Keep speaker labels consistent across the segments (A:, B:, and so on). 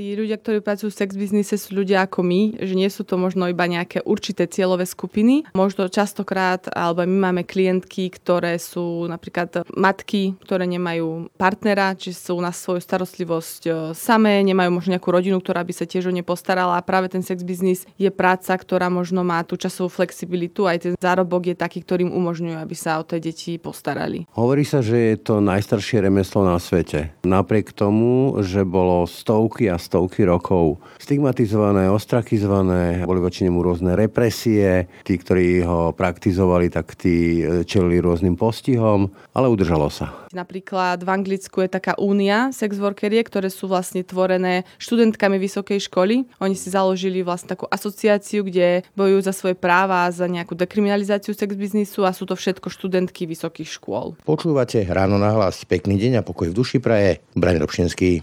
A: tí ľudia, ktorí pracujú v sex biznise sú ľudia ako my, že nie sú to možno iba nejaké určité cieľové skupiny. Možno častokrát, alebo my máme klientky, ktoré sú napríklad matky, ktoré nemajú partnera, či sú na svoju starostlivosť e, samé, nemajú možno nejakú rodinu, ktorá by sa tiež o ne postarala a práve ten sex biznis je práca, ktorá možno má tú časovú flexibilitu, aj ten zárobok je taký, ktorým umožňuje, aby sa o tie deti postarali.
B: Hovorí sa, že je to najstaršie remeslo na svete. Napriek tomu, že bolo stovky a stovky rokov stigmatizované, ostrakizované, boli voči nemu rôzne represie, tí, ktorí ho praktizovali, tak tí e, čelili rôznym postihom, ale udržalo sa.
A: Napríklad v Anglicku je taká únia sex workerie, ktoré sú vlastne tvorené študentkami vysokej školy. Oni si založili vlastne takú asociáciu, kde bojujú za svoje práva, za nejakú dekriminalizáciu sex biznisu a sú to všetko študentky vysokých škôl.
C: Počúvate ráno na hlas. Pekný deň a pokoj v duši praje. Braň Robšinský.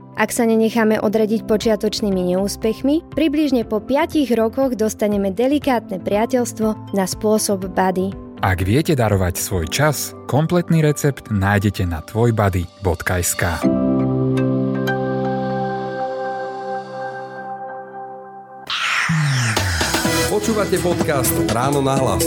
D: Ak sa nenecháme odradiť počiatočnými neúspechmi, približne po 5 rokoch dostaneme delikátne priateľstvo na spôsob body.
E: Ak viete darovať svoj čas, kompletný recept nájdete na tvojbody.sk.
F: Počúvate podcast Ráno na hlas.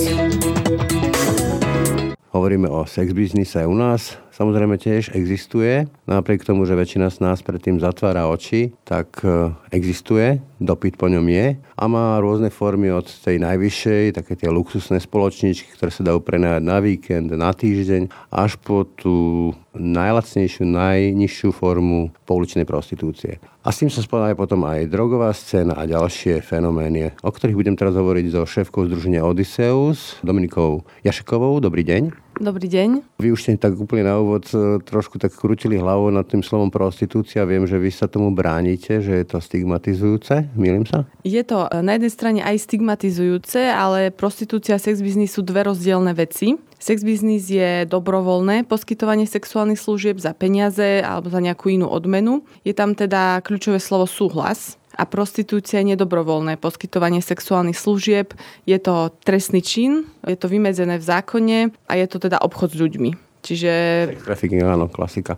B: Hovoríme o sex biznise u nás, samozrejme tiež existuje. Napriek tomu, že väčšina z nás predtým zatvára oči, tak e, existuje, dopyt po ňom je a má rôzne formy od tej najvyššej, také tie luxusné spoločničky, ktoré sa dajú prenajať na víkend, na týždeň, až po tú najlacnejšiu, najnižšiu formu pouličnej prostitúcie. A s tým sa spadajú potom aj drogová scéna a ďalšie fenomény, o ktorých budem teraz hovoriť so šéfkou združenia Odysseus, Dominikou Jašekovou. Dobrý deň.
A: Dobrý deň.
B: Vy už ste tak úplne na úvod e, trošku tak krutili hlavou nad tým slovom prostitúcia. Viem, že vy sa tomu bránite, že je to stigmatizujúce. Milím sa?
A: Je to e, na jednej strane aj stigmatizujúce, ale prostitúcia a sex biznis sú dve rozdielne veci. Sex biznis je dobrovoľné poskytovanie sexuálnych služieb za peniaze alebo za nejakú inú odmenu. Je tam teda kľúčové slovo súhlas a prostitúcia je nedobrovoľné poskytovanie sexuálnych služieb. Je to trestný čin, je to vymedzené v zákone a je to teda obchod s ľuďmi. Čiže...
B: Trafficking, áno, klasika.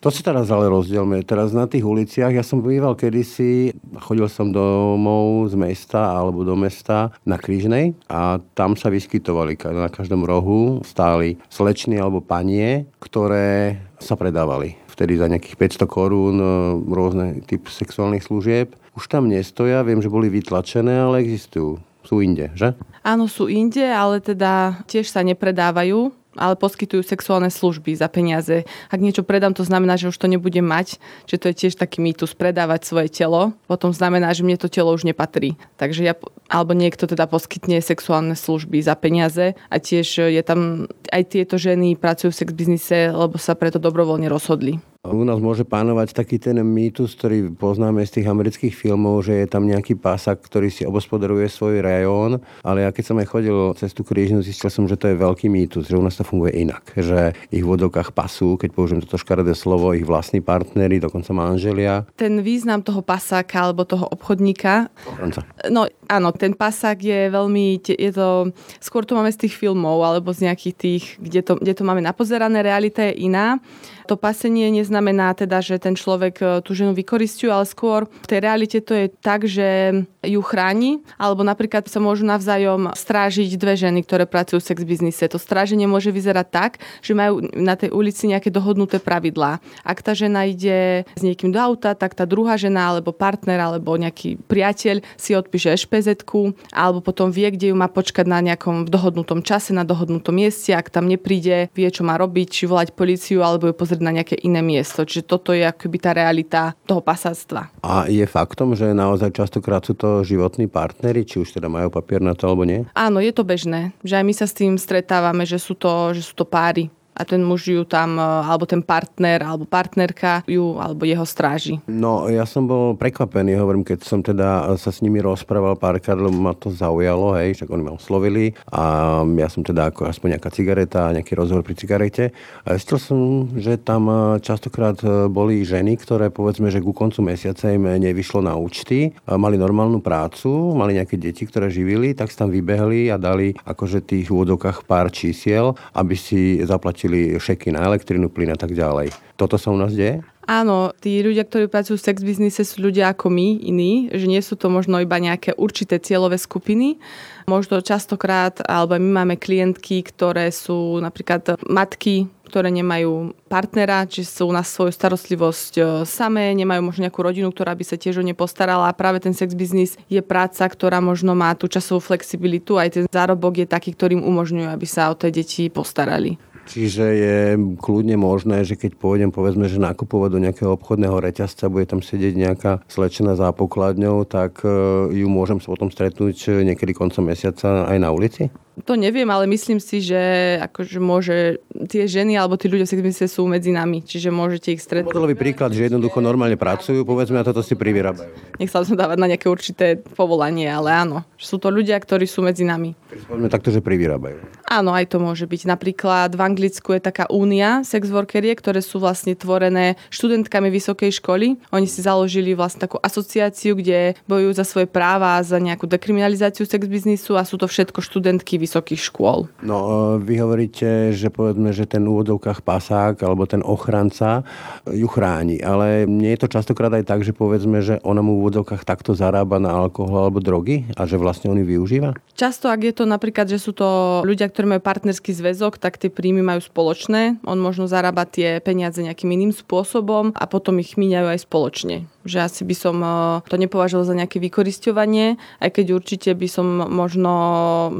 B: To si teraz ale rozdielme. Teraz na tých uliciach, ja som býval kedysi, chodil som domov z mesta alebo do mesta na Krížnej a tam sa vyskytovali na každom rohu stáli slečny alebo panie, ktoré sa predávali. Vtedy za nejakých 500 korún e, rôzne typ sexuálnych služieb. Už tam nestoja, viem, že boli vytlačené, ale existujú. Sú inde, že?
A: Áno, sú inde, ale teda tiež sa nepredávajú ale poskytujú sexuálne služby za peniaze. Ak niečo predám, to znamená, že už to nebudem mať, že to je tiež taký mýtus predávať svoje telo, potom znamená, že mne to telo už nepatrí. Takže ja, alebo niekto teda poskytne sexuálne služby za peniaze a tiež je tam, aj tieto ženy pracujú v sex biznise, lebo sa preto dobrovoľne rozhodli.
B: U nás môže pánovať taký ten mýtus, ktorý poznáme z tých amerických filmov, že je tam nejaký pásak, ktorý si obospodaruje svoj rajón, ale ja keď som aj chodil cez tú krížnu, zistil som, že to je veľký mýtus, že u nás to funguje inak. Že ich v vodokách pasú, keď použijem toto škaredé slovo, ich vlastní partnery, dokonca manželia.
A: Ten význam toho pasáka alebo toho obchodníka.
B: Ochranca.
A: No áno, ten pasák je veľmi, je to, skôr to máme z tých filmov alebo z nejakých tých, kde to, kde to máme napozerané, realita je iná. To pasenie neznamená teda, že ten človek e, tú ženu vykoristuje, ale skôr v tej realite to je tak, že ju chráni, alebo napríklad sa môžu navzájom strážiť dve ženy, ktoré pracujú v sex biznise. To stráženie môže vyzerať tak, že majú na tej ulici nejaké dohodnuté pravidlá. Ak tá žena ide s niekým do auta, tak tá druhá žena alebo partner alebo nejaký priateľ si odpíše špz alebo potom vie, kde ju má počkať na nejakom dohodnutom čase, na dohodnutom mieste. Ak tam nepríde, vie, čo má robiť, či volať policiu alebo ju pozrieť na nejaké iné miesto. Čiže toto je akoby tá realita toho pasáctva.
B: A je faktom, že naozaj častokrát sú to životní partnery, či už teda majú papier na to alebo nie?
A: Áno, je to bežné. Že aj my sa s tým stretávame, že sú to, že sú to páry a ten muž ju tam, e, alebo ten partner, alebo partnerka ju, alebo jeho stráži.
B: No, ja som bol prekvapený, hovorím, keď som teda sa s nimi rozprával párkrát, lebo ma to zaujalo, hej, však oni ma oslovili a ja som teda ako aspoň nejaká cigareta, nejaký rozhovor pri cigarete a zistil som, že tam e, častokrát e, boli ženy, ktoré povedzme, že ku koncu mesiaca im nevyšlo na účty, mali normálnu prácu, mali nejaké deti, ktoré živili, tak sa tam vybehli a dali akože tých úvodokách pár čísiel, aby si zaplatili šeky na elektrinu, plyn a tak ďalej. Toto sa u nás deje?
A: Áno, tí ľudia, ktorí pracujú v sex biznise sú ľudia ako my, iní, že nie sú to možno iba nejaké určité cieľové skupiny. Možno častokrát, alebo my máme klientky, ktoré sú napríklad matky, ktoré nemajú partnera, či sú na svoju starostlivosť e, samé, nemajú možno nejakú rodinu, ktorá by sa tiež o ne postarala a práve ten sex biznis je práca, ktorá možno má tú časovú flexibilitu, aj ten zárobok je taký, ktorým umožňuje, aby sa o tie deti postarali.
B: Čiže je kľudne možné, že keď pôjdem povedzme, že nakupovať do nejakého obchodného reťazca, bude tam sedieť nejaká slečna za pokladňou, tak e, ju môžem potom stretnúť niekedy koncom mesiaca aj na ulici?
A: To neviem, ale myslím si, že akože môže tie ženy alebo tí ľudia v sú medzi nami, čiže môžete ich stretnúť.
B: Modelový príklad, že jednoducho normálne pracujú, povedzme, a toto si privyrábajú.
A: Nechcel som dávať na nejaké určité povolanie, ale áno, sú to ľudia, ktorí sú medzi nami.
B: Povedzme takto, že privyrábajú.
A: Áno, aj to môže byť. Napríklad v Anglicku je taká únia sex workerie, ktoré sú vlastne tvorené študentkami vysokej školy. Oni si založili vlastne takú asociáciu, kde bojujú za svoje práva, za nejakú dekriminalizáciu sex biznisu a sú to všetko študentky vysokých škôl.
B: No, e, vy hovoríte, že povedzme, že ten úvodovkách pasák alebo ten ochranca ju chráni, ale nie je to častokrát aj tak, že povedzme, že ona mu v úvodovkách takto zarába na alkohol alebo drogy a že vlastne on využíva?
A: Často, ak je to napríklad, že sú to ľudia, ktorí majú partnerský zväzok, tak tie príjmy majú spoločné. On možno zarába tie peniaze nejakým iným spôsobom a potom ich míňajú aj spoločne že asi by som eh, to nepovažovala za nejaké vykorisťovanie, aj keď určite by som možno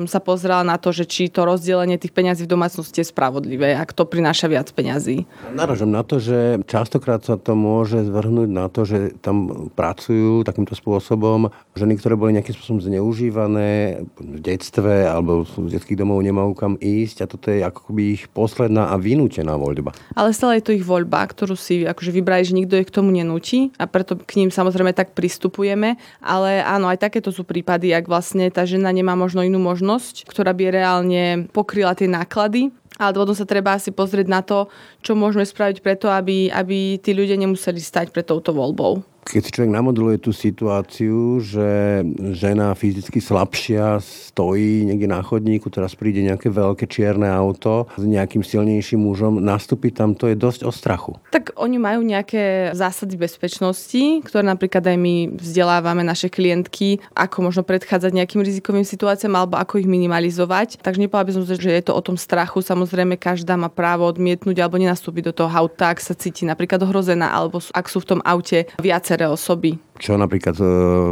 A: sa pozrela na to, že či to rozdelenie tých peňazí v domácnosti je spravodlivé a kto prináša viac peňazí.
B: Naražam na to, že častokrát sa to môže zvrhnúť na to, že tam pracujú takýmto spôsobom ženy, ktoré boli nejakým spôsobom zneužívané v detstve alebo z detských domov nemajú kam ísť a toto je akoby ich posledná a vynútená voľba.
A: Ale stále je to ich voľba, ktorú si akože vybrali, že nikto ich k tomu nenúti a preto to k ním samozrejme tak pristupujeme, ale áno, aj takéto sú prípady, ak vlastne tá žena nemá možno inú možnosť, ktorá by reálne pokryla tie náklady, ale potom sa treba asi pozrieť na to, čo môžeme spraviť preto, aby, aby tí ľudia nemuseli stať pred touto voľbou
B: keď si človek namodeluje tú situáciu, že žena fyzicky slabšia stojí niekde na chodníku, teraz príde nejaké veľké čierne auto s nejakým silnejším mužom, nastúpiť tam, to je dosť o strachu.
A: Tak oni majú nejaké zásady bezpečnosti, ktoré napríklad aj my vzdelávame naše klientky, ako možno predchádzať nejakým rizikovým situáciám alebo ako ich minimalizovať. Takže nepovedal by som, že je to o tom strachu. Samozrejme, každá má právo odmietnúť alebo nenastúpiť do toho auta, ak sa cíti napríklad ohrozená alebo ak sú v tom aute viac viaceré osoby.
B: Čo napríklad e,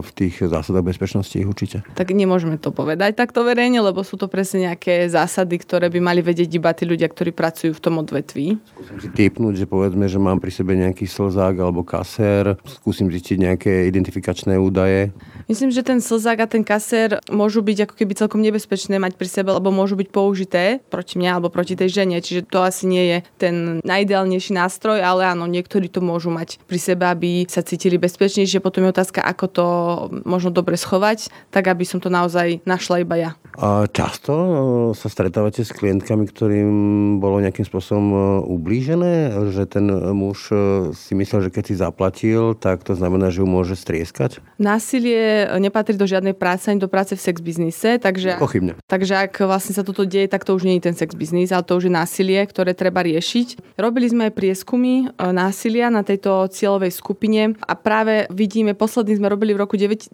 B: v tých zásadách bezpečnosti ich určite?
A: Tak nemôžeme to povedať takto verejne, lebo sú to presne nejaké zásady, ktoré by mali vedieť iba tí ľudia, ktorí pracujú v tom odvetví.
B: Skúsim si typnúť, že povedzme, že mám pri sebe nejaký slzák alebo kasér, skúsim zistiť nejaké identifikačné údaje.
A: Myslím, že ten slzák a ten kasér môžu byť ako keby celkom nebezpečné mať pri sebe, lebo môžu byť použité proti mne alebo proti tej žene. Čiže to asi nie je ten najideálnejší nástroj, ale áno, niektorí to môžu mať pri sebe, aby sa cítili bezpečnejšie. Potom je otázka, ako to možno dobre schovať, tak aby som to naozaj našla iba ja.
B: A často e, sa stretávate s klientkami, ktorým bolo nejakým spôsobom e, ublížené, že ten muž e, si myslel, že keď si zaplatil, tak to znamená, že ju môže strieskať?
A: Násilie nepatrí do žiadnej práce ani do práce v sex biznise, takže,
B: Pochybne.
A: takže ak vlastne sa toto deje, tak to už nie je ten sex biznis, ale to už je násilie, ktoré treba riešiť. Robili sme aj prieskumy násilia na tejto cieľovej skupine a práve vidíme, posledný sme robili v roku 2019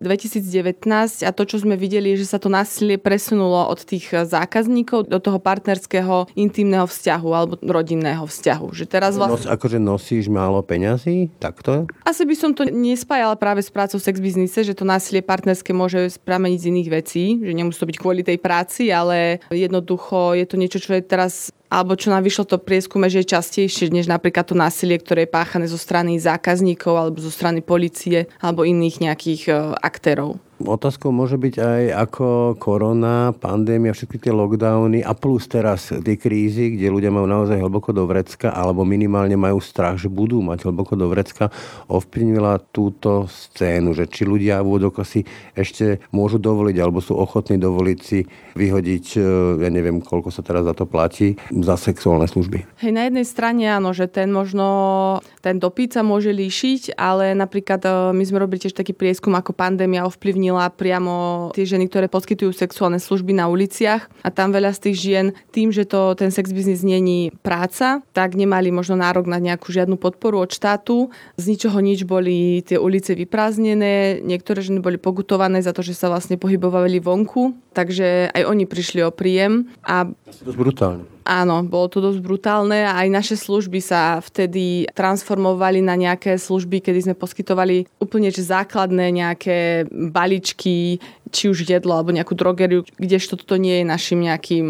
A: a to, čo sme videli, je, že sa to násilie presunulo od tých zákazníkov do toho partnerského intimného vzťahu alebo rodinného vzťahu. Že teraz
B: vlastne... Nos, akože nosíš málo peňazí? Takto?
A: Asi by som to nespájala práve s prácou v sex biznise, že to násilie partnerské môže prameniť z iných vecí, že nemusí to byť kvôli tej práci, ale jednoducho je to niečo, čo je teraz alebo čo nám vyšlo to prieskume, že je častejšie než napríklad to násilie, ktoré je páchané zo strany zákazníkov alebo zo strany policie alebo iných nejakých e, aktérov.
B: Otázkou môže byť aj ako korona, pandémia, všetky tie lockdowny a plus teraz tie krízy, kde ľudia majú naozaj hlboko do vrecka alebo minimálne majú strach, že budú mať hlboko do vrecka, ovplyvnila túto scénu, že či ľudia v si ešte môžu dovoliť alebo sú ochotní dovoliť si vyhodiť, e, ja neviem, koľko sa teraz za to platí, za sexuálne služby.
A: Hej, na jednej strane áno, že ten možno, ten dopyt sa môže líšiť, ale napríklad e, my sme robili tiež taký prieskum, ako pandémia ovplyvnila priamo tie ženy, ktoré poskytujú sexuálne služby na uliciach a tam veľa z tých žien tým, že to ten sex biznis není práca, tak nemali možno nárok na nejakú žiadnu podporu od štátu. Z ničoho nič boli tie ulice vyprázdnené, niektoré ženy boli pogutované za to, že sa vlastne pohybovali vonku, takže aj oni prišli o príjem. A...
B: To je brutálne.
A: Áno, bolo to dosť brutálne a aj naše služby sa vtedy transformovali na nejaké služby, kedy sme poskytovali úplne že základné nejaké baličky, či už jedlo alebo nejakú drogeriu, kdežto toto nie je našim nejakým...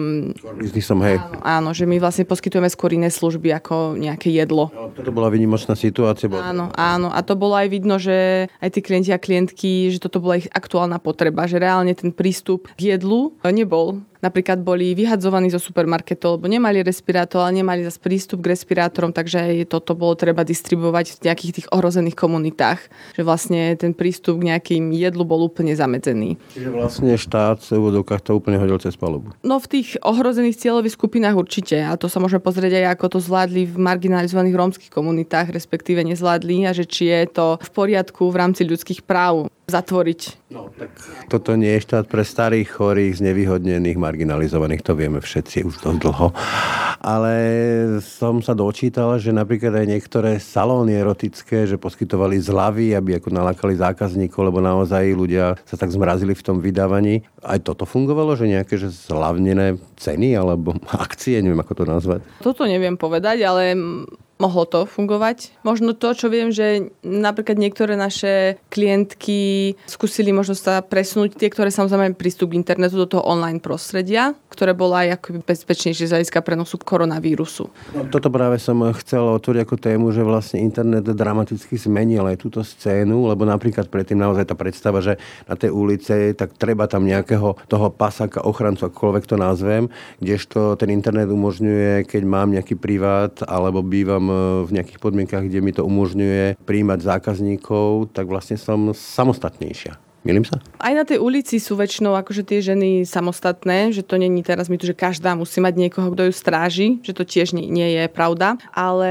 B: Biznisom, hej.
A: Áno, áno, že my vlastne poskytujeme skôr iné služby ako nejaké jedlo.
B: No, toto bola vynimočná situácia. Bola...
A: Áno, áno. A to bolo aj vidno, že aj tí klienti a klientky, že toto bola ich aktuálna potreba, že reálne ten prístup k jedlu nebol napríklad boli vyhadzovaní zo supermarketov, lebo nemali respirátor, ale nemali zase prístup k respirátorom, takže toto bolo treba distribuovať v nejakých tých ohrozených komunitách, že vlastne ten prístup k nejakým jedlu bol úplne zamedzený.
B: Čiže vlastne štát v úvodovkách to úplne hodil cez palubu.
A: No v tých ohrozených cieľových skupinách určite. A to sa môžeme pozrieť aj, ako to zvládli v marginalizovaných rómskych komunitách, respektíve nezvládli a že či je to v poriadku v rámci ľudských práv zatvoriť.
B: No, tak toto nie je štát pre starých, chorých, znevýhodnených, marginalizovaných, to vieme všetci už dosť dlho. Ale som sa dočítal, že napríklad aj niektoré salóny erotické, že poskytovali zľavy, aby ako nalakali zákazníkov, lebo naozaj ľudia sa tak zmrazili v tom vydávaní. Aj toto fungovalo, že nejaké že zľavnené ceny alebo akcie, neviem ako to nazvať.
A: Toto neviem povedať, ale mohlo to fungovať. Možno to, čo viem, že napríklad niektoré naše klientky skúsili možno sa presunúť, tie, ktoré samozrejme prístup k internetu do toho online prostredia, ktoré bolo aj akoby bezpečnejšie z hľadiska prenosu koronavírusu.
B: No, toto práve som chcel otvoriť ako tému, že vlastne internet dramaticky zmenil aj túto scénu, lebo napríklad predtým naozaj tá predstava, že na tej ulice tak treba tam nejakého toho pasaka, ochrancu, akokoľvek to nazvem, kdežto ten internet umožňuje, keď mám nejaký privát alebo bývam E, v nejakých podmienkach, kde mi to umožňuje príjmať zákazníkov, tak vlastne som samostatnejšia. Milím sa?
A: Aj na tej ulici sú väčšinou akože tie ženy samostatné, že to není teraz mi tu, že každá musí mať niekoho, kto ju stráži, že to tiež nie, nie je pravda. Ale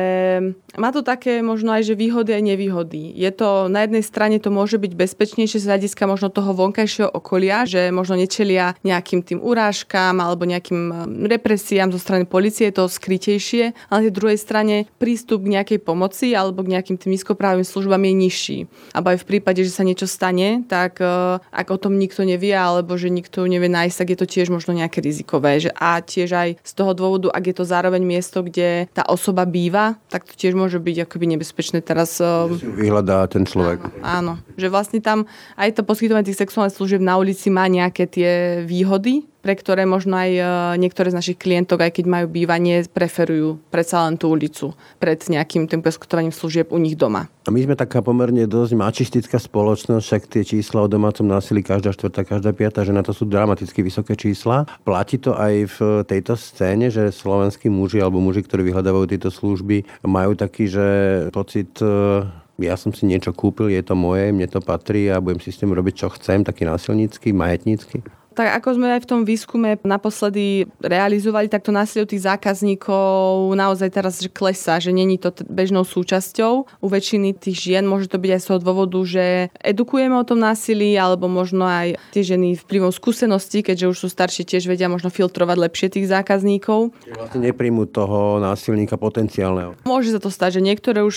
A: má to také možno aj, že výhody aj nevýhody. Je to, na jednej strane to môže byť bezpečnejšie z hľadiska možno toho vonkajšieho okolia, že možno nečelia nejakým tým urážkám alebo nejakým um, represiám zo strany policie, je to skrytejšie, ale na druhej strane prístup k nejakej pomoci alebo k nejakým tým nízkoprávnym službám je nižší. A aj v prípade, že sa niečo stane, tak uh, ak o tom nikto nevie alebo že nikto nevie nájsť, tak je to tiež možno nejaké rizikové. Že a tiež aj z toho dôvodu, ak je to zároveň miesto, kde tá osoba býva, tak to tiež môže byť akoby nebezpečné teraz.
B: Že vyhľadá ten človek.
A: Áno, áno, že vlastne tam aj to poskytovanie tých sexuálnych služieb na ulici má nejaké tie výhody, pre ktoré možno aj e, niektoré z našich klientov, aj keď majú bývanie, preferujú predsa len tú ulicu pred nejakým tým poskytovaním služieb u nich doma.
B: A my sme taká pomerne dosť mačistická spoločnosť, však tie čísla o domácom násilí každá štvrtá, každá piata žena, to sú dramaticky vysoké čísla. Platí to aj v tejto scéne, že slovenskí muži alebo muži, ktorí vyhľadávajú tieto služby, majú taký, že pocit e, ja som si niečo kúpil, je to moje, mne to patrí a budem si s tým robiť, čo chcem, taký násilnícky, majetnícky.
A: Tak ako sme aj v tom výskume naposledy realizovali, tak to násilie tých zákazníkov naozaj teraz že klesá, že není to bežnou súčasťou. U väčšiny tých žien môže to byť aj z toho dôvodu, že edukujeme o tom násilí, alebo možno aj tie ženy vplyvom skúsenosti, keďže už sú staršie, tiež vedia možno filtrovať lepšie tých zákazníkov.
B: Vlastne nepríjmu toho násilníka potenciálneho.
A: Môže sa to stať, že niektoré už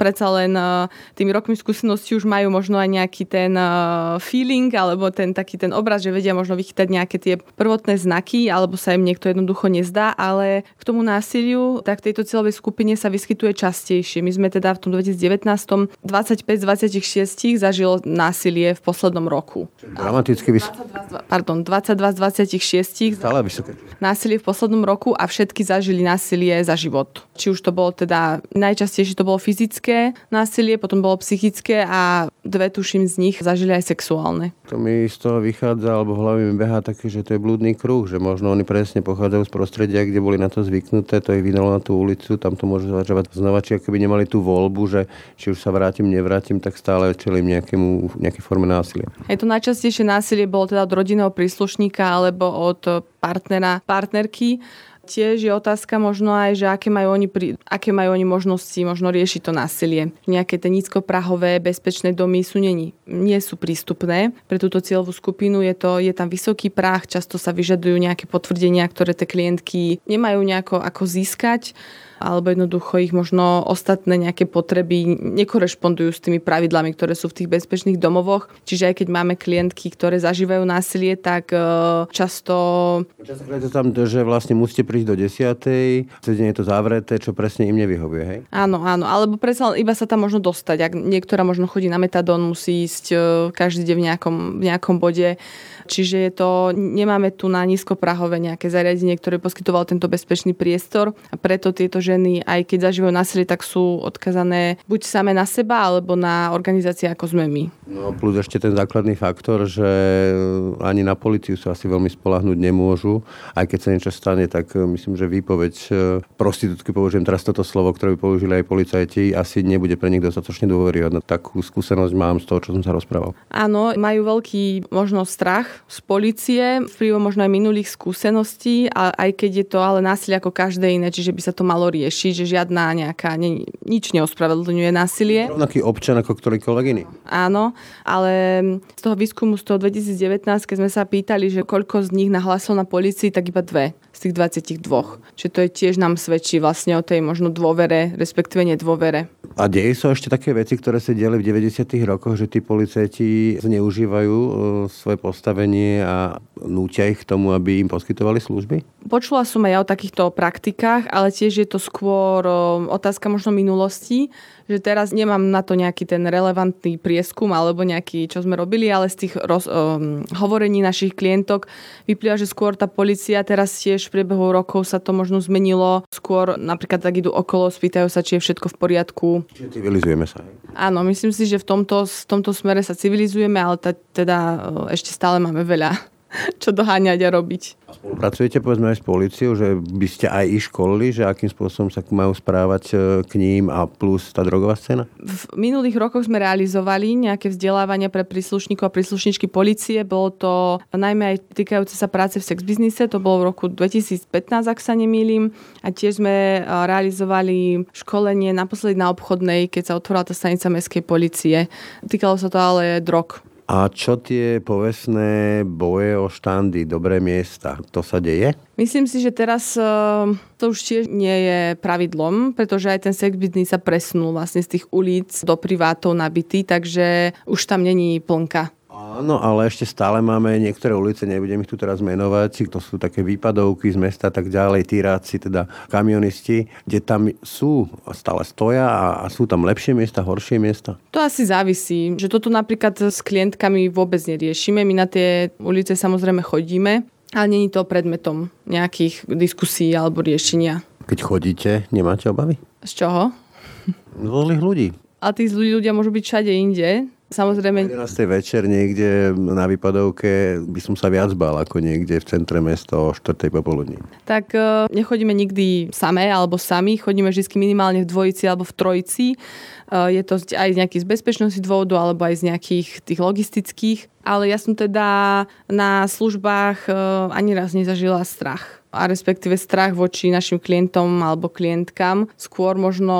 A: predsa len e, tými rokmi skúsenosti už majú možno aj nejaký ten e, feeling, alebo ten taký ten obraz, že vedia možno možno vychytať nejaké tie prvotné znaky, alebo sa im niekto jednoducho nezdá, ale k tomu násiliu, tak v tejto cieľovej skupine sa vyskytuje častejšie. My sme teda v tom 2019 25 z 26 zažilo násilie v poslednom roku.
B: Dramaticky vys-
A: pardon, 22 z 26
B: Stále vysoké.
A: násilie v poslednom roku a všetky zažili násilie za život. Či už to bolo teda, najčastejšie to bolo fyzické násilie, potom bolo psychické a dve tuším z nich zažili aj sexuálne.
B: To mi z toho vychádza, alebo v hlave mi behá také, že to je blúdny kruh, že možno oni presne pochádzajú z prostredia, kde boli na to zvyknuté, to ich vydalo na tú ulicu, tam to môže zvažovať znova, či keby nemali tú voľbu, že či už sa vrátim, nevrátim, tak stále čelím nejakému, nejaké forme násilia.
A: Je to najčastejšie násilie bolo teda od rodinného príslušníka alebo od partnera, partnerky. Tiež je otázka možno aj, že aké majú oni, pri, aké majú oni možnosti možno riešiť to násilie. Nejaké tie nízkoprahové bezpečné domy sú nie, nie sú prístupné pre túto cieľovú skupinu. Je, to, je tam vysoký prach, často sa vyžadujú nejaké potvrdenia, ktoré tie klientky nemajú nejako ako získať alebo jednoducho ich možno ostatné nejaké potreby nekorešpondujú s tými pravidlami, ktoré sú v tých bezpečných domovoch. Čiže aj keď máme klientky, ktoré zažívajú násilie, tak e, často...
B: Častokrát je tam, že vlastne musíte prísť do 10. cez je to zavreté, čo presne im nevyhovuje, hej?
A: Áno, áno, alebo predsa iba sa tam možno dostať. Ak niektorá možno chodí na metadón, musí ísť e, každý deň v nejakom, v nejakom bode Čiže je to, nemáme tu na nízkoprahové nejaké zariadenie, ktoré poskytoval tento bezpečný priestor a preto tieto ženy, aj keď zažívajú násilie, tak sú odkazané buď same na seba, alebo na organizácie ako sme my.
B: No plus ešte ten základný faktor, že ani na policiu sa asi veľmi spolahnúť nemôžu. Aj keď sa niečo stane, tak e, myslím, že výpoveď e, prostitútky, použijem teraz toto slovo, ktoré by použili aj policajti, asi nebude pre nich dostatočne dôveryhodná. Takú skúsenosť mám z toho, čo som sa rozprával.
A: Áno, majú veľký možno strach z policie, vplyvom možno aj minulých skúseností, a aj keď je to ale násilie ako každé iné, čiže by sa to malo riešiť, že žiadna nejaká, ne, nič neospravedlňuje násilie.
B: Rovnaký občan ako ktorýkoľvek iný.
A: Áno, ale z toho výskumu z toho 2019, keď sme sa pýtali, že koľko z nich nahlásil na policii, tak iba dve z tých 22. Čiže to je tiež nám svedčí vlastne o tej možno dôvere, respektíve nedôvere.
B: A deje sa ešte také veci, ktoré sa diali v 90. rokoch, že tí policajti zneužívajú e, svoje postavenie a nútia ich k tomu, aby im poskytovali služby?
A: Počula som aj o takýchto praktikách, ale tiež je to skôr e, otázka možno minulosti, že teraz nemám na to nejaký ten relevantný prieskum alebo nejaký, čo sme robili, ale z tých roz, um, hovorení našich klientok vyplýva, že skôr tá policia teraz tiež v priebehu rokov sa to možno zmenilo. Skôr napríklad tak idú okolo, spýtajú sa, či je všetko v poriadku.
B: Čiže civilizujeme sa.
A: Áno, myslím si, že v tomto, v tomto smere sa civilizujeme, ale ta, teda ešte stále máme veľa čo doháňať a robiť.
B: A spolupracujete povedzme aj s policiou, že by ste aj ich školili, že akým spôsobom sa majú správať e, k ním a plus tá drogová scéna?
A: V minulých rokoch sme realizovali nejaké vzdelávania pre príslušníkov a príslušničky policie. Bolo to najmä aj týkajúce sa práce v sex biznise, to bolo v roku 2015, ak sa nemýlim. A tiež sme e, realizovali školenie naposledy na obchodnej, keď sa otvorila tá stanica mestskej policie. Týkalo sa to ale drog.
B: A čo tie povestné boje o štandy, dobré miesta, to sa deje?
A: Myslím si, že teraz eh, to už tiež nie je pravidlom, pretože aj ten sex business sa presunul vlastne z tých ulic do privátov nabitý, takže už tam není plnka.
B: Áno, ale ešte stále máme niektoré ulice, nebudem ich tu teraz menovať, to sú také výpadovky z mesta tak ďalej, tíráci, teda kamionisti, kde tam sú, stále stoja a, a sú tam lepšie miesta, horšie miesta?
A: To asi závisí, že toto napríklad s klientkami vôbec neriešime. My na tie ulice samozrejme chodíme, ale není to predmetom nejakých diskusí alebo riešenia.
B: Keď chodíte, nemáte obavy?
A: Z čoho?
B: Z zlých ľudí.
A: A tí zlí ľudia môžu byť všade inde. Samozrejme...
B: 11. večer niekde na výpadovke by som sa viac bal ako niekde v centre mesta o 4. popoludní.
A: Tak e, nechodíme nikdy samé alebo sami, chodíme vždy minimálne v dvojici alebo v trojici. E, je to aj z nejakých z bezpečnosti dôvodu alebo aj z nejakých tých logistických. Ale ja som teda na službách e, ani raz nezažila strach a respektíve strach voči našim klientom alebo klientkám. Skôr možno,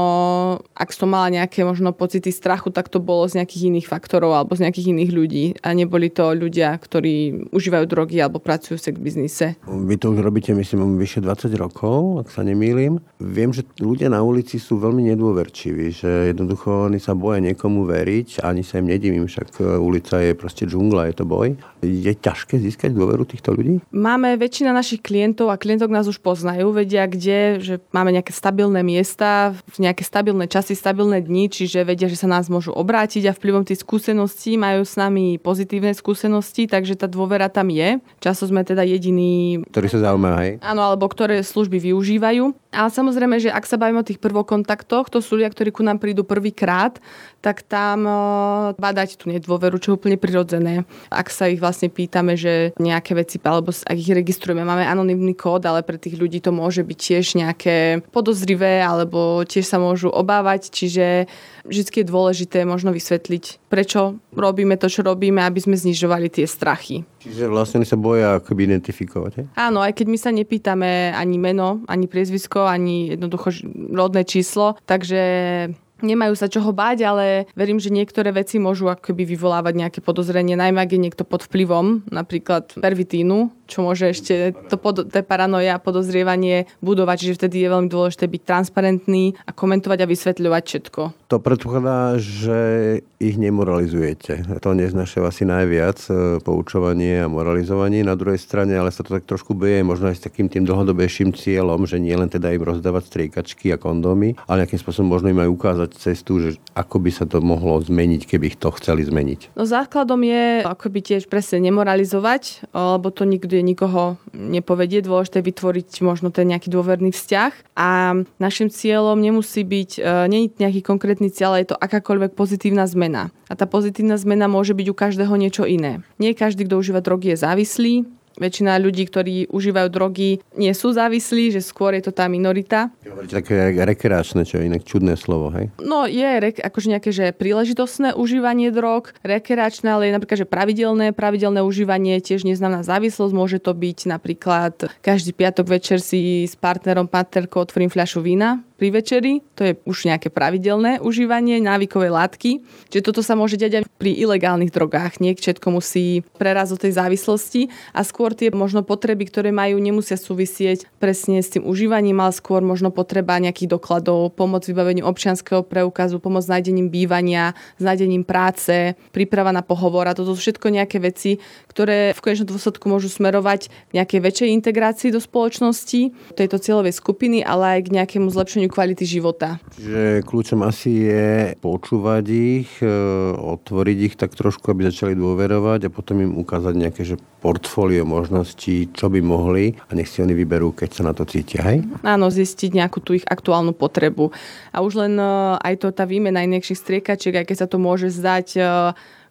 A: ak som mala nejaké možno pocity strachu, tak to bolo z nejakých iných faktorov alebo z nejakých iných ľudí a neboli to ľudia, ktorí užívajú drogy alebo pracujú v sex biznise.
B: Vy to už robíte, myslím, vyše 20 rokov, ak sa nemýlim. Viem, že ľudia na ulici sú veľmi nedôverčiví, že jednoducho oni sa boja niekomu veriť, ani sa im nedivím, však ulica je proste džungla a je to boj. Je ťažké získať dôveru týchto ľudí?
A: Máme väčšina našich klientov a klientok nás už poznajú, vedia kde, že máme nejaké stabilné miesta, nejaké stabilné časy, stabilné dni, čiže vedia, že sa nás môžu obrátiť a vplyvom tých skúseností majú s nami pozitívne skúsenosti, takže tá dôvera tam je. Často sme teda jediní,
B: ktorí sa zaujímajú, hej?
A: Áno, alebo ktoré služby využívajú. Ale samozrejme, že ak sa bavíme o tých prvokontaktoch, to sú ľudia, ktorí ku nám prídu prvýkrát, tak tam badať tú nedôveru, čo je úplne prirodzené. Ak sa ich vlastne pýtame, že nejaké veci, alebo ak ich registrujeme, máme anonymný kód, ale pre tých ľudí to môže byť tiež nejaké podozrivé, alebo tiež sa môžu obávať, čiže vždy je dôležité možno vysvetliť, prečo robíme to, čo robíme, aby sme znižovali tie strachy.
B: Čiže vlastne oni sa boja akoby identifikovať. He?
A: Áno, aj keď my sa nepýtame ani meno, ani priezvisko, ani jednoducho rodné číslo, takže nemajú sa čoho báť, ale verím, že niektoré veci môžu akoby vyvolávať nejaké podozrenie, najmä ak je niekto pod vplyvom, napríklad pervitínu, čo môže ešte to, pod, to paranoja a podozrievanie budovať, čiže vtedy je veľmi dôležité byť transparentný a komentovať a vysvetľovať všetko.
B: To predpokladá, že ich nemoralizujete. To neznašia asi najviac, e, poučovanie a moralizovanie. Na druhej strane, ale sa to tak trošku beje možno aj s takým tým dlhodobejším cieľom, že nie len teda im rozdávať striekačky a kondómy, ale nejakým spôsobom možno im aj ukázať cestu, že ako by sa to mohlo zmeniť, keby ich to chceli zmeniť.
A: No základom je akoby tiež presne nemoralizovať, lebo to nikdy určite nikoho nepovedie. Dôležité vytvoriť možno ten nejaký dôverný vzťah a našim cieľom nemusí byť, nie je nejaký konkrétny cieľ, ale je to akákoľvek pozitívna zmena. A tá pozitívna zmena môže byť u každého niečo iné. Nie každý, kto užíva drogy, je závislý, väčšina ľudí, ktorí užívajú drogy, nie sú závislí, že skôr je to tá minorita.
B: Také rekreačné, čo je inak čudné slovo, hej?
A: No je rek, akože nejaké že príležitostné užívanie drog, rekreačné, ale je napríklad, že pravidelné, pravidelné užívanie tiež neznamená závislosť, môže to byť napríklad každý piatok večer si s partnerom, partnerkou otvorím fľašu vína, pri večeri, to je už nejaké pravidelné užívanie návykovej látky. Čiže toto sa môže diať aj pri ilegálnych drogách. Nie všetko musí prerazť do tej závislosti a skôr tie možno potreby, ktoré majú, nemusia súvisieť presne s tým užívaním, ale skôr možno potreba nejakých dokladov, pomoc vybaveniu občianského preukazu, pomoc s nájdením bývania, s nájdením práce, príprava na pohovor a toto sú všetko nejaké veci, ktoré v konečnom dôsledku môžu smerovať k nejakej väčšej integrácii do spoločnosti, tejto cieľovej skupiny, ale aj k nejakému zlepšeniu kvality života.
B: Čiže kľúčom asi je počúvať ich, e, otvoriť ich tak trošku, aby začali dôverovať a potom im ukázať nejaké že portfólio možností, čo by mohli a nech si oni vyberú, keď sa na to cítia, hej?
A: Áno, zistiť nejakú tú ich aktuálnu potrebu. A už len e, aj to tá výmena inekších striekačiek, aj keď sa to môže zdať e,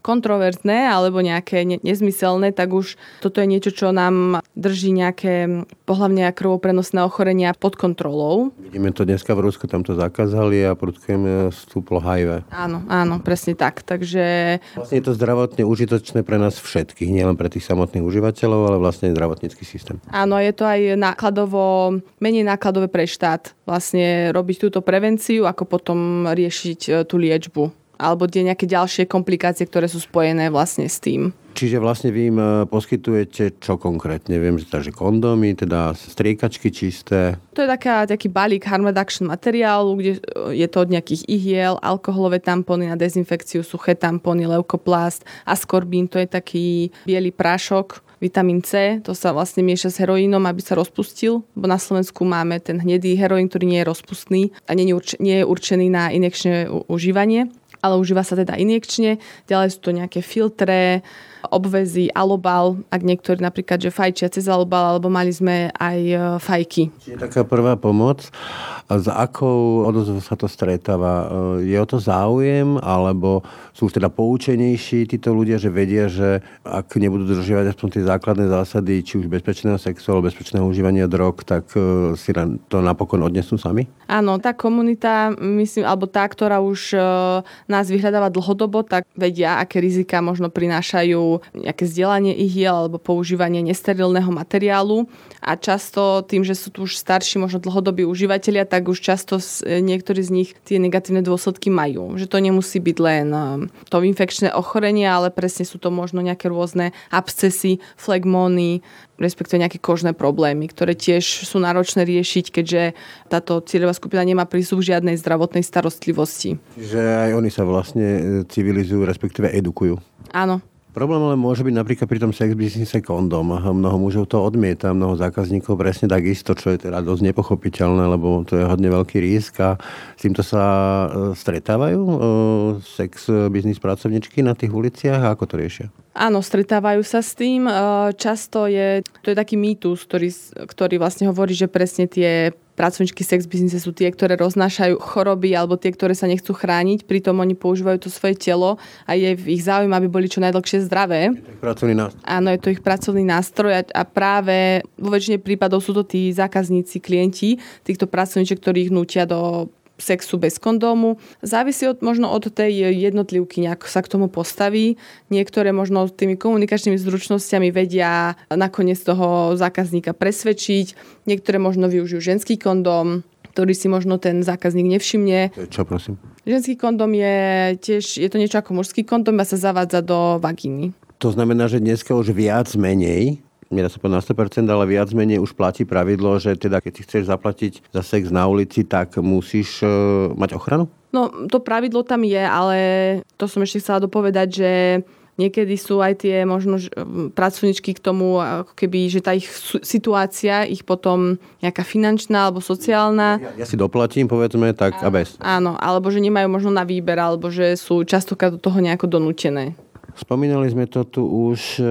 A: kontroverzné alebo nejaké ne- nezmyselné, tak už toto je niečo, čo nám drží nejaké pohľavne krvoprenosné ochorenia pod kontrolou.
B: Vidíme to dneska v Rusku, tam to zakázali a prudkujem vstúplo HIV.
A: Áno, áno, presne tak. Takže...
B: Vlastne je to zdravotne užitočné pre nás všetkých, nielen pre tých samotných užívateľov, ale vlastne zdravotnícky systém.
A: Áno, je to aj nákladovo, menej nákladové pre štát vlastne robiť túto prevenciu, ako potom riešiť e, tú liečbu alebo tie nejaké ďalšie komplikácie, ktoré sú spojené vlastne s tým.
B: Čiže vlastne vy im e, poskytujete čo konkrétne? Viem, že takže kondómy, teda striekačky čisté.
A: To je taká, taký balík harm reduction materiálu, kde e, je to od nejakých ihiel, alkoholové tampony na dezinfekciu, suché tampony, leukoplast, askorbín, to je taký biely prášok, vitamín C, to sa vlastne mieša s heroínom, aby sa rozpustil, bo na Slovensku máme ten hnedý heroín, ktorý nie je rozpustný a nie je určený na inekčné užívanie ale užíva sa teda injekčne. Ďalej sú to nejaké filtre, obvezy, alobal, ak niektorí napríklad, že fajčia cez alobal, alebo mali sme aj e, fajky.
B: Čiže taká prvá pomoc. A za akou odozvou sa to stretáva? E, je o to záujem, alebo sú už teda poučenejší títo ľudia, že vedia, že ak nebudú dodržiavať aspoň tie základné zásady, či už bezpečného sexu alebo bezpečného užívania drog, tak e, si to napokon odnesú sami?
A: Áno, tá komunita, myslím, alebo tá, ktorá už nás vyhľadáva dlhodobo, tak vedia, aké rizika možno prinášajú nejaké vzdelanie ihiel alebo používanie nesterilného materiálu a často tým, že sú tu už starší, možno dlhodobí užívateľia, tak už často niektorí z nich tie negatívne dôsledky majú. Že to nemusí byť len um, to infekčné ochorenie, ale presne sú to možno nejaké rôzne abscesy, flegmóny, respektíve nejaké kožné problémy, ktoré tiež sú náročné riešiť, keďže táto cieľová skupina nemá prístup žiadnej zdravotnej starostlivosti.
B: Že aj oni sa vlastne civilizujú, respektíve edukujú.
A: Áno,
B: Problém ale môže byť napríklad pri tom sex businesse kondom. Mnoho mužov to odmieta, mnoho zákazníkov presne takisto, čo je teda dosť nepochopiteľné, lebo to je hodne veľký risk a s týmto sa e, stretávajú e, sex business pracovničky na tých uliciach a ako to riešia?
A: Áno, stretávajú sa s tým. E, často je, to je taký mýtus, ktorý, ktorý vlastne hovorí, že presne tie pracovničky sex biznise sú tie, ktoré roznášajú choroby alebo tie, ktoré sa nechcú chrániť, pritom oni používajú to svoje telo a je v ich záujme, aby boli čo najdlhšie zdravé.
B: Je to ich pracovný nástroj.
A: Áno, je to ich pracovný nástroj a, a práve vo väčšine prípadov sú to tí zákazníci, klienti týchto pracovníček, ktorí ich nutia do sexu bez kondómu. Závisí od, možno od tej jednotlivky, nejak sa k tomu postaví. Niektoré možno tými komunikačnými zručnosťami vedia nakoniec toho zákazníka presvedčiť. Niektoré možno využijú ženský kondóm, ktorý si možno ten zákazník nevšimne.
B: Čo prosím?
A: Ženský kondom je tiež, je to niečo ako mužský kondom a sa zavádza do vagíny.
B: To znamená, že dneska už viac menej nedá sa povedať na 100%, ale viac menej už platí pravidlo, že teda keď si chceš zaplatiť za sex na ulici, tak musíš uh, mať ochranu?
A: No, to pravidlo tam je, ale to som ešte chcela dopovedať, že niekedy sú aj tie možno pracovničky k tomu, ako keby, že tá ich situácia, ich potom nejaká finančná alebo sociálna.
B: Ja, ja si doplatím, povedzme, tak a bez.
A: Áno, alebo že nemajú možno na výber, alebo že sú častokrát do toho nejako donútené.
B: Spomínali sme to tu už, e,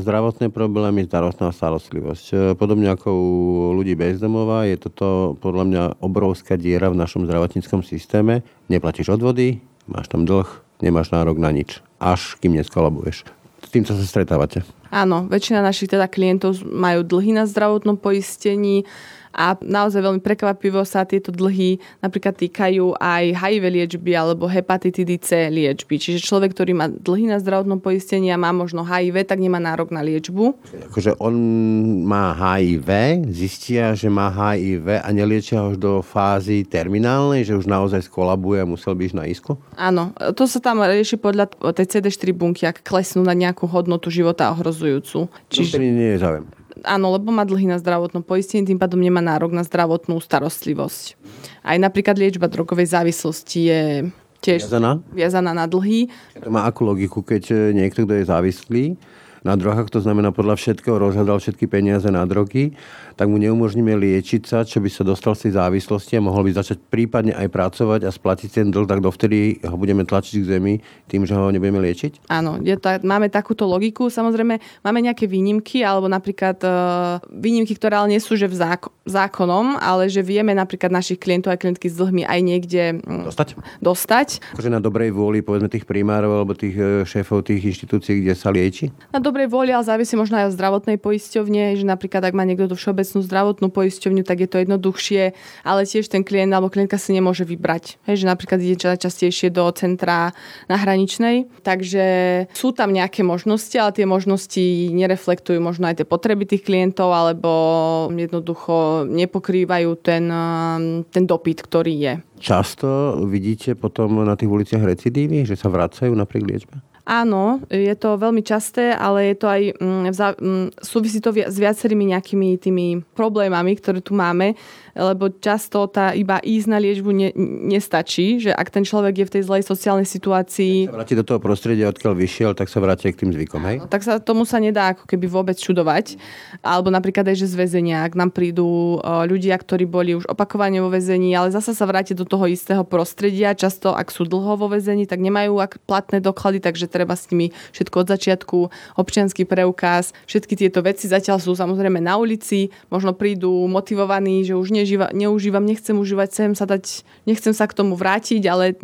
B: zdravotné problémy, zdravotná starostlivosť. E, podobne ako u ľudí bezdomova, je toto podľa mňa obrovská diera v našom zdravotníckom systéme. Neplatíš odvody, máš tam dlh, nemáš nárok na nič, až kým neskolabuješ. S tým sa stretávate.
A: Áno, väčšina našich teda klientov majú dlhy na zdravotnom poistení, a naozaj veľmi prekvapivo sa tieto dlhy napríklad týkajú aj HIV liečby alebo hepatitidy C liečby. Čiže človek, ktorý má dlhy na zdravotnom poistení a má možno HIV, tak nemá nárok na liečbu.
B: Akože on má HIV, zistia, že má HIV a neliečia ho do fázy terminálnej, že už naozaj skolabuje a musel byť na isku?
A: Áno, to sa tam rieši podľa tej CD4 bunky, ak klesnú na nejakú hodnotu života ohrozujúcu.
B: Čiže... No, nie je záujem.
A: Áno, lebo má dlhy na zdravotnom poistení, tým pádom nemá nárok na zdravotnú starostlivosť. Aj napríklad liečba drogovej závislosti je tiež
B: viazaná,
A: viazaná na dlhy.
B: To má akú logiku, keď e, niekto, kto je závislý na drogách, to znamená podľa všetkého rozhľadal všetky peniaze na drogy, tak mu neumožníme liečiť sa, čo by sa dostal z tej závislosti a mohol by začať prípadne aj pracovať a splatiť ten dlh, tak dovtedy ho budeme tlačiť k zemi tým, že ho nebudeme liečiť?
A: Áno, je tá, máme takúto logiku. Samozrejme, máme nejaké výnimky, alebo napríklad uh, výnimky, ktoré ale nie sú že v zákon, zákonom, ale že vieme napríklad našich klientov a klientky s dlhmi aj niekde
B: um, dostať.
A: dostať.
B: Akože na dobrej vôli, povedzme, tých primárov alebo tých e, šéfov tých inštitúcií, kde sa lieči?
A: Na dobrej vôli, ale závisí možno aj od zdravotnej poisťovne, že napríklad ak má niekto tú všeobecnú všeobecnú zdravotnú poisťovňu, tak je to jednoduchšie, ale tiež ten klient alebo klientka si nemôže vybrať. Hej, že napríklad ide častejšie do centra na hraničnej. Takže sú tam nejaké možnosti, ale tie možnosti nereflektujú možno aj tie potreby tých klientov alebo jednoducho nepokrývajú ten, ten dopyt, ktorý je.
B: Často vidíte potom na tých uliciach recidívy, že sa vracajú napriek liečbe?
A: Áno, je to veľmi časté, ale je to aj, mm, mm, súvisí to s viacerými nejakými tými problémami, ktoré tu máme lebo často tá iba ísť na liečbu ne, nestačí, že ak ten človek je v tej zlej sociálnej situácii...
B: Keď sa vráti do toho prostredia, odkiaľ vyšiel, tak sa vráti k tým zvykom, hej?
A: Tak sa tomu sa nedá ako keby vôbec čudovať. Alebo napríklad aj, že z väzenia, ak nám prídu ľudia, ktorí boli už opakovane vo väzení, ale zasa sa vráti do toho istého prostredia. Často, ak sú dlho vo väzení, tak nemajú platné doklady, takže treba s nimi všetko od začiatku, občianský preukaz, všetky tieto veci zatiaľ sú samozrejme na ulici, možno prídu motivovaní, že už nie nežíva, neužívam, nechcem užívať, chcem sa dať, nechcem sa k tomu vrátiť, ale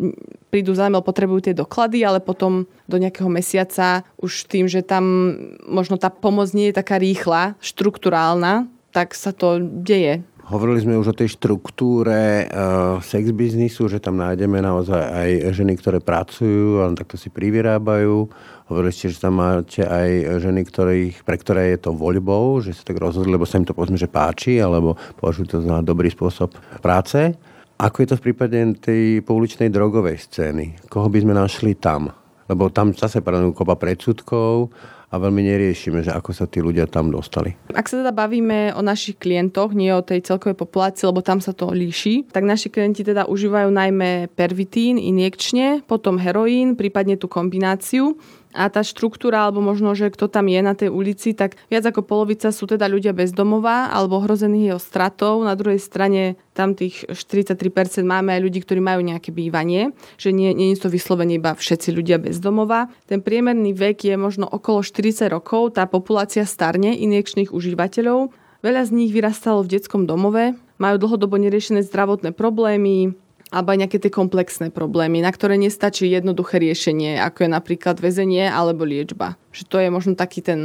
A: prídu za mnou, potrebujú tie doklady, ale potom do nejakého mesiaca už tým, že tam možno tá pomoc nie je taká rýchla, štruktúrálna, tak sa to deje.
B: Hovorili sme už o tej štruktúre uh, sex biznisu, že tam nájdeme naozaj aj ženy, ktoré pracujú a takto si privyrábajú. Hovorili ste, že tam máte aj ženy, ktorých, pre ktoré je to voľbou, že sa tak rozhodli, lebo sa im to povedzme, že páči, alebo považujú to za dobrý spôsob práce. Ako je to v prípade tej pouličnej drogovej scény? Koho by sme našli tam? Lebo tam zase panujú kopa predsudkov, a veľmi neriešime, že ako sa tí ľudia tam dostali.
A: Ak sa teda bavíme o našich klientoch, nie o tej celkovej populácii, lebo tam sa to líši, tak naši klienti teda užívajú najmä pervitín injekčne, potom heroín, prípadne tú kombináciu. A tá štruktúra, alebo možno, že kto tam je na tej ulici, tak viac ako polovica sú teda ľudia bezdomová alebo ohrozených jeho stratou. Na druhej strane tam tých 43% máme aj ľudí, ktorí majú nejaké bývanie, že nie, nie je to vyslovene iba všetci ľudia bezdomová. Ten priemerný vek je možno okolo 40 rokov, tá populácia starne injekčných užívateľov. Veľa z nich vyrastalo v detskom domove, majú dlhodobo neriešené zdravotné problémy, alebo aj nejaké tie komplexné problémy, na ktoré nestačí jednoduché riešenie, ako je napríklad väzenie alebo liečba. Že to je možno taký ten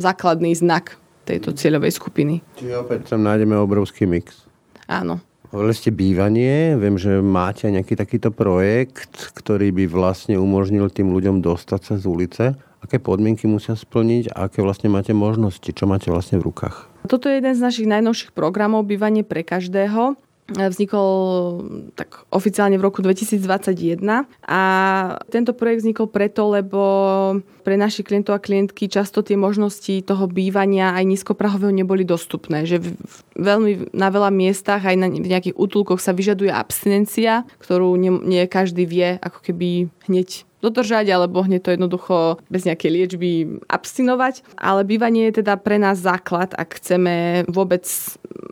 A: základný znak tejto cieľovej skupiny.
B: Čiže opäť tam nájdeme obrovský mix.
A: Áno.
B: Hovorili ste bývanie, viem, že máte nejaký takýto projekt, ktorý by vlastne umožnil tým ľuďom dostať sa z ulice. Aké podmienky musia splniť a aké vlastne máte možnosti, čo máte vlastne v rukách?
A: Toto je jeden z našich najnovších programov Bývanie pre každého vznikol tak oficiálne v roku 2021 a tento projekt vznikol preto, lebo pre našich klientov a klientky často tie možnosti toho bývania aj nízkoprahového neboli dostupné, že veľmi na veľa miestach aj na nejakých útulkoch sa vyžaduje abstinencia, ktorú nie, nie každý vie ako keby hneď dodržať, alebo hneď to jednoducho bez nejakej liečby abstinovať. Ale bývanie je teda pre nás základ, ak chceme vôbec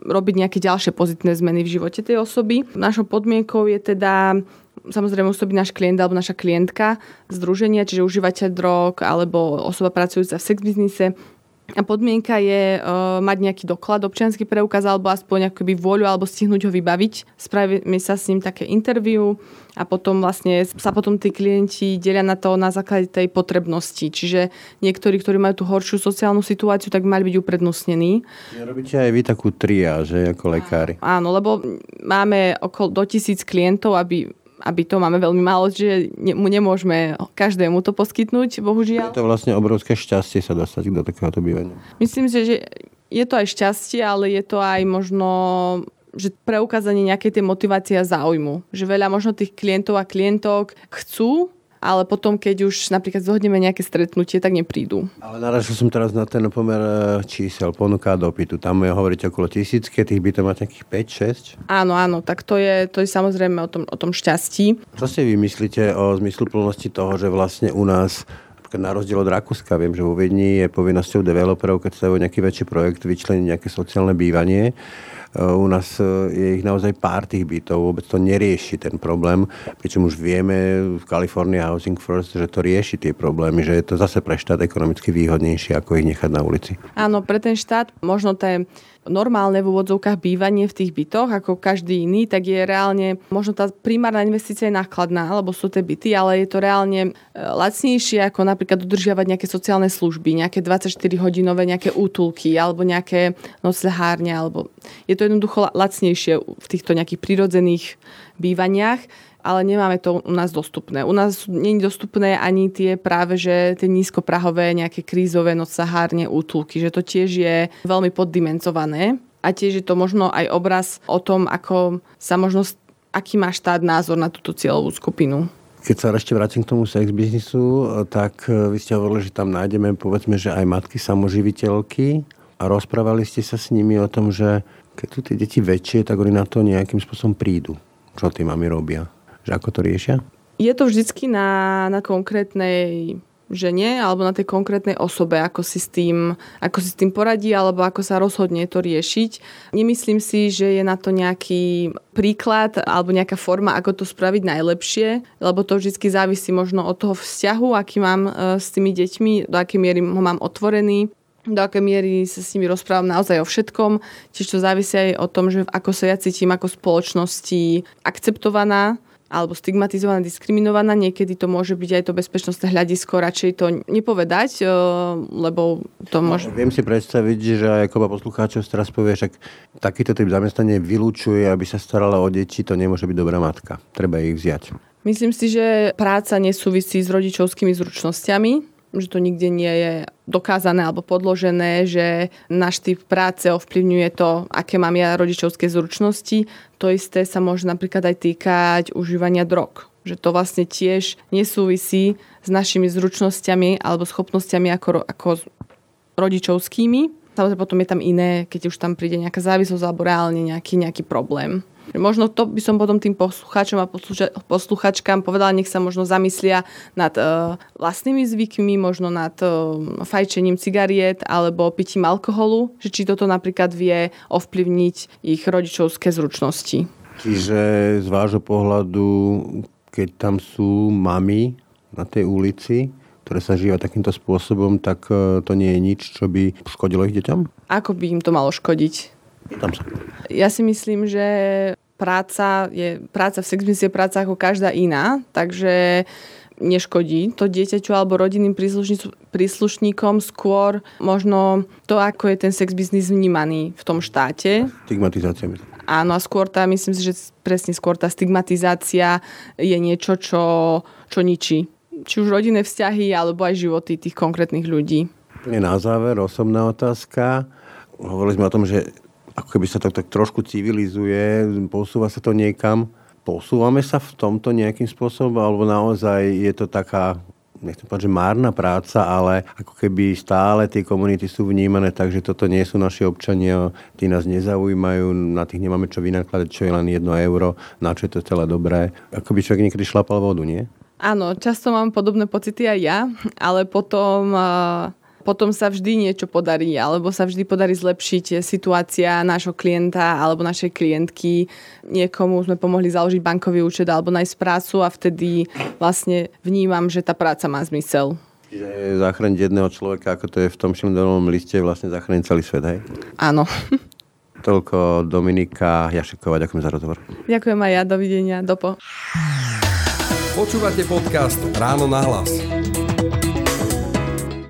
A: robiť nejaké ďalšie pozitívne zmeny v živote tej osoby. Našou podmienkou je teda samozrejme musí byť náš klient alebo naša klientka združenia, čiže užívateľ drog alebo osoba pracujúca v sex biznise, a podmienka je uh, mať nejaký doklad, občianský preukaz alebo aspoň akoby vôľu alebo stihnúť ho vybaviť. Spravíme sa s ním také interview a potom vlastne sa potom tí klienti delia na to na základe tej potrebnosti. Čiže niektorí, ktorí majú tú horšiu sociálnu situáciu, tak mali byť uprednostnení.
B: Robíte aj vy takú triáže ako lekári.
A: Áno, lebo máme okolo do tisíc klientov, aby aby to máme veľmi málo, že mu nemôžeme každému to poskytnúť, bohužiaľ.
B: Je to vlastne obrovské šťastie sa dostať do takéhoto bývania.
A: Myslím si, že je to aj šťastie, ale je to aj možno že preukázanie nejakej tej motivácie a záujmu. Že veľa možno tých klientov a klientok chcú ale potom, keď už napríklad zohodneme nejaké stretnutie, tak neprídu.
B: Ale naražil som teraz na ten pomer e, čísel, ponuka a dopytu. Tam je hovoriť okolo tisícky, tých by to mať nejakých 5-6?
A: Áno, áno, tak to je, to je samozrejme o tom, o tom šťastí.
B: Čo si vy myslíte o zmysluplnosti toho, že vlastne u nás na rozdiel od Rakúska, viem, že vo Viedni je povinnosťou developerov, keď sa nejaký väčší projekt, vyčleniť nejaké sociálne bývanie Eh, u nás eh, je ich naozaj pár tých bytov, vôbec to nerieši ten problém, pričom už vieme v California Housing First, že to rieši tie problémy, že je to zase pre štát ekonomicky výhodnejšie, ako ich nechať na ulici.
A: Áno, pre ten štát možno tie normálne v úvodzovkách bývanie v tých bytoch, ako každý iný, tak je reálne, možno tá primárna investícia je nákladná, alebo sú tie byty, ale je to reálne e, lacnejšie ako napríklad dodržiavať nejaké sociálne služby, nejaké 24-hodinové nejaké útulky alebo nejaké noclehárne, alebo je to jednoducho lacnejšie v týchto nejakých prirodzených bývaniach ale nemáme to u nás dostupné. U nás je dostupné ani tie práve, že tie nízkoprahové nejaké krízové nocahárne, útulky, že to tiež je veľmi poddimenzované a tiež je to možno aj obraz o tom, ako sa možno, aký má štát názor na túto cieľovú skupinu.
B: Keď sa ešte vrátim k tomu sex biznisu, tak e, vy ste hovorili, že tam nájdeme povedzme, že aj matky samoživiteľky a rozprávali ste sa s nimi o tom, že keď sú tie deti väčšie, tak oni na to nejakým spôsobom prídu. Čo tí mami robia? Že ako to riešia?
A: Je to vždycky na, na konkrétnej žene alebo na tej konkrétnej osobe, ako si, s tým, ako si s tým poradí alebo ako sa rozhodne to riešiť. Nemyslím si, že je na to nejaký príklad alebo nejaká forma, ako to spraviť najlepšie, lebo to vždy závisí možno od toho vzťahu, aký mám e, s tými deťmi, do akej miery ho mám otvorený do akej miery sa s nimi rozprávam naozaj o všetkom. Tiež to závisí aj o tom, že ako sa ja cítim ako spoločnosti akceptovaná alebo stigmatizovaná, diskriminovaná. Niekedy to môže byť aj to bezpečnostné hľadisko, radšej to nepovedať, eh, lebo to no, môže...
B: Viem si predstaviť, že aj ako poslucháčov teraz povie, že takýto typ zamestnanie vylúčuje, aby sa starala o deti, to nemôže byť dobrá matka. Treba ich vziať.
A: Myslím si, že práca nesúvisí s rodičovskými zručnosťami, že to nikde nie je dokázané alebo podložené, že náš typ práce ovplyvňuje to, aké mám ja rodičovské zručnosti. To isté sa môže napríklad aj týkať užívania drog. Že to vlastne tiež nesúvisí s našimi zručnosťami alebo schopnosťami ako, ako rodičovskými. Samozrejme potom je tam iné, keď už tam príde nejaká závislosť alebo reálne nejaký, nejaký problém. Možno to by som potom tým poslucháčom a posluchačkám povedala, nech sa možno zamyslia nad uh, vlastnými zvykmi, možno nad uh, fajčením cigariet alebo pitím alkoholu, že či toto napríklad vie ovplyvniť ich rodičovské zručnosti.
B: Čiže z vášho pohľadu, keď tam sú mami na tej ulici, ktoré sa žíva takýmto spôsobom, tak e, to nie je nič, čo by škodilo ich deťom?
A: Ako by im to malo škodiť?
B: Tam sa.
A: Ja si myslím, že práca je, práca v sexbiznis je práca ako každá iná, takže neškodí to dieťaťu alebo rodinným príslušníkom skôr možno to, ako je ten sex biznis vnímaný v tom štáte.
B: Stigmatizácia.
A: Áno, a skôr tá, myslím si, že presne skôr tá stigmatizácia je niečo, čo, čo ničí či už rodinné vzťahy, alebo aj životy tých konkrétnych ľudí.
B: Na záver osobná otázka. Hovorili sme o tom, že ako keby sa to tak trošku civilizuje, posúva sa to niekam. Posúvame sa v tomto nejakým spôsobom, alebo naozaj je to taká nechcem povedať, že márna práca, ale ako keby stále tie komunity sú vnímané tak, že toto nie sú naši občania, tí nás nezaujímajú, na tých nemáme čo vynakladať, čo je len jedno euro, na čo je to celé dobré. Ako by človek niekedy šlapal vodu, nie?
A: Áno, často mám podobné pocity aj ja, ale potom, potom sa vždy niečo podarí, alebo sa vždy podarí zlepšiť situácia nášho klienta alebo našej klientky. Niekomu sme pomohli založiť bankový účet alebo nájsť prácu a vtedy vlastne vnímam, že tá práca má zmysel.
B: Čiže zachrániť jedného človeka, ako to je v tom šildovom liste, vlastne zachrániť celý svet, hej?
A: Áno.
B: Toľko Dominika Jašeková, ďakujem za rozhovor.
A: Ďakujem aj ja, dovidenia, dopo.
F: Počúvate podcast Ráno na hlas.